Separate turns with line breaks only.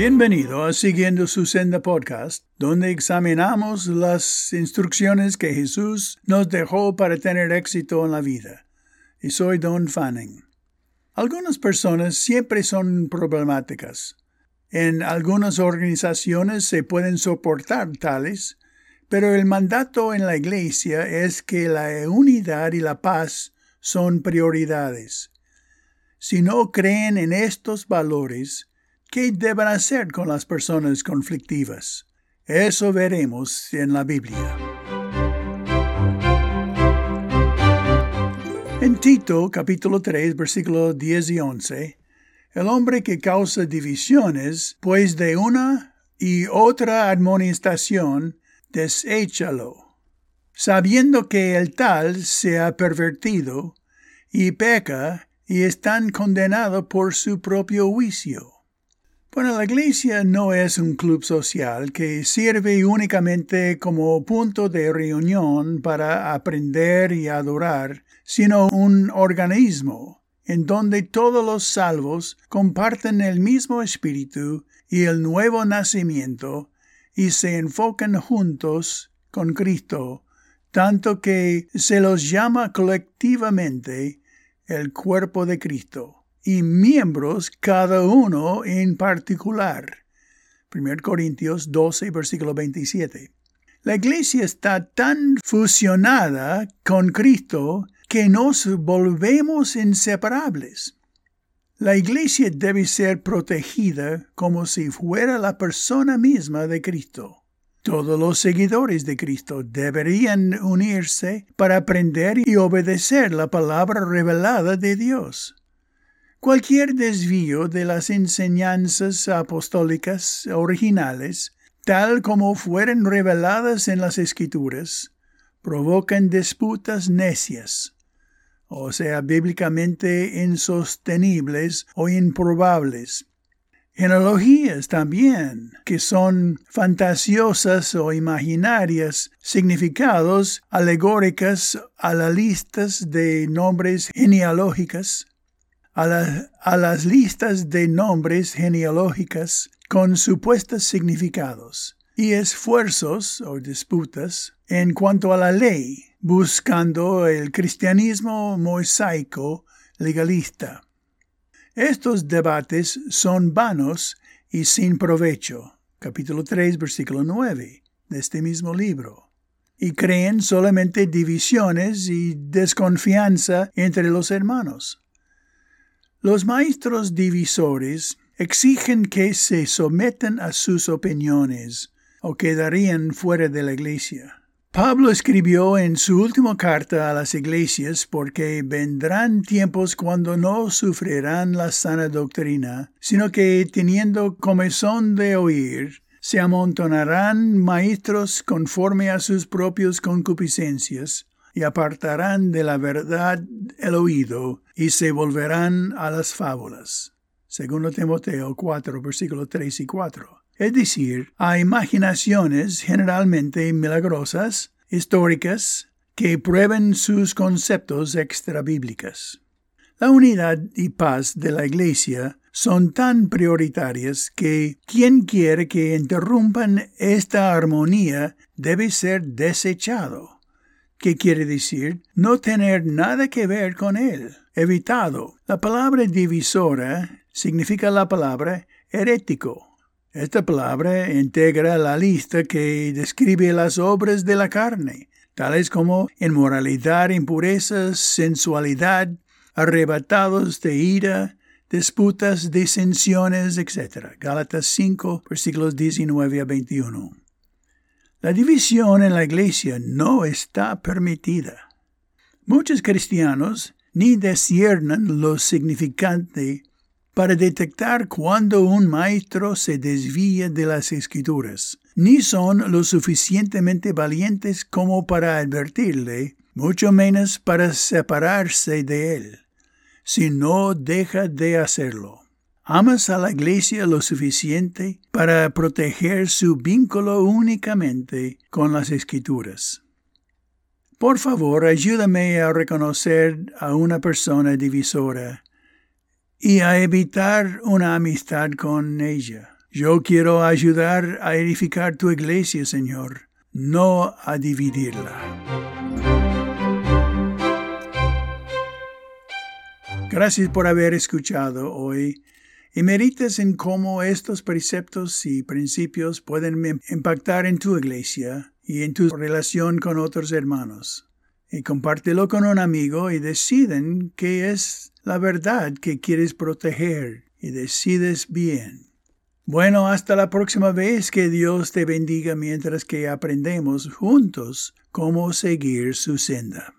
Bienvenido a Siguiendo su Senda Podcast, donde examinamos las instrucciones que Jesús nos dejó para tener éxito en la vida. Y soy Don Fanning. Algunas personas siempre son problemáticas. En algunas organizaciones se pueden soportar tales, pero el mandato en la Iglesia es que la unidad y la paz son prioridades. Si no creen en estos valores, ¿qué deben hacer con las personas conflictivas? Eso veremos en la Biblia. En Tito capítulo 3 versículos 10 y 11, el hombre que causa divisiones, pues de una y otra admonestación, deséchalo, sabiendo que el tal se ha pervertido y peca y están condenados por su propio juicio. Bueno, la iglesia no es un club social que sirve únicamente como punto de reunión para aprender y adorar, sino un organismo en donde todos los salvos comparten el mismo espíritu y el nuevo nacimiento y se enfocan juntos con Cristo, tanto que se los llama colectivamente el cuerpo de Cristo, y miembros cada uno en particular. 1 Corintios 12, versículo 27. La iglesia está tan fusionada con Cristo que nos volvemos inseparables. La iglesia debe ser protegida como si fuera la persona misma de Cristo. Todos los seguidores de Cristo deberían unirse para aprender y obedecer la palabra revelada de Dios. Cualquier desvío de las enseñanzas apostólicas originales, tal como fueron reveladas en las Escrituras, provocan disputas necias, o sea, bíblicamente insostenibles o improbables, Genealogías también, que son fantasiosas o imaginarias, significados alegóricas a las listas de nombres genealógicas, a, las listas de nombres genealógicas con supuestos significados, y esfuerzos o disputas en cuanto a la ley, buscando el cristianismo mosaico legalista. Estos debates son vanos y sin provecho. Capítulo 3, versículo 9 de este mismo libro. Y creen solamente divisiones y desconfianza entre los hermanos. Los maestros divisores exigen que se sometan a sus opiniones o quedarían fuera de la iglesia. Pablo escribió en su última carta a las iglesias porque vendrán tiempos cuando no sufrirán la sana doctrina, sino que teniendo comezón de oír, se amontonarán maestros conforme a sus propios concupiscencias, y apartarán de la verdad el oído, y se volverán a las fábulas. Segundo Timoteo 4, versículos 3 y 4 es decir, a imaginaciones generalmente milagrosas, históricas, que prueben sus conceptos extrabíblicos. La unidad y paz de la Iglesia son tan prioritarias que quien quiere que interrumpan esta armonía debe ser desechado. ¿Qué quiere decir? No tener nada que ver con él, evitado. La palabra divisora significa la palabra herético esta palabra integra la lista que describe las obras de la carne, tales como inmoralidad, impureza, sensualidad, arrebatados de ira, disputas, disensiones, etc. Gálatas 5, versículos 19 a 21. La división en la iglesia no está permitida. Muchos cristianos ni desciernan lo significante para detectar cuando un maestro se desvía de las escrituras, ni son lo suficientemente valientes como para advertirle, mucho menos para separarse de él, si no deja de hacerlo. ¿Amas a la iglesia lo suficiente para proteger su vínculo únicamente con las escrituras? Por favor, ayúdame a reconocer a una persona divisora y a evitar una amistad con ella. Yo quiero ayudar a edificar tu iglesia, Señor, no a dividirla. Gracias por haber escuchado hoy y medites en cómo estos preceptos y principios pueden impactar en tu iglesia y en tu relación con otros hermanos. Y compártelo con un amigo y deciden qué es la verdad que quieres proteger y decides bien. Bueno, hasta la próxima vez que Dios te bendiga mientras que aprendemos juntos cómo seguir su senda.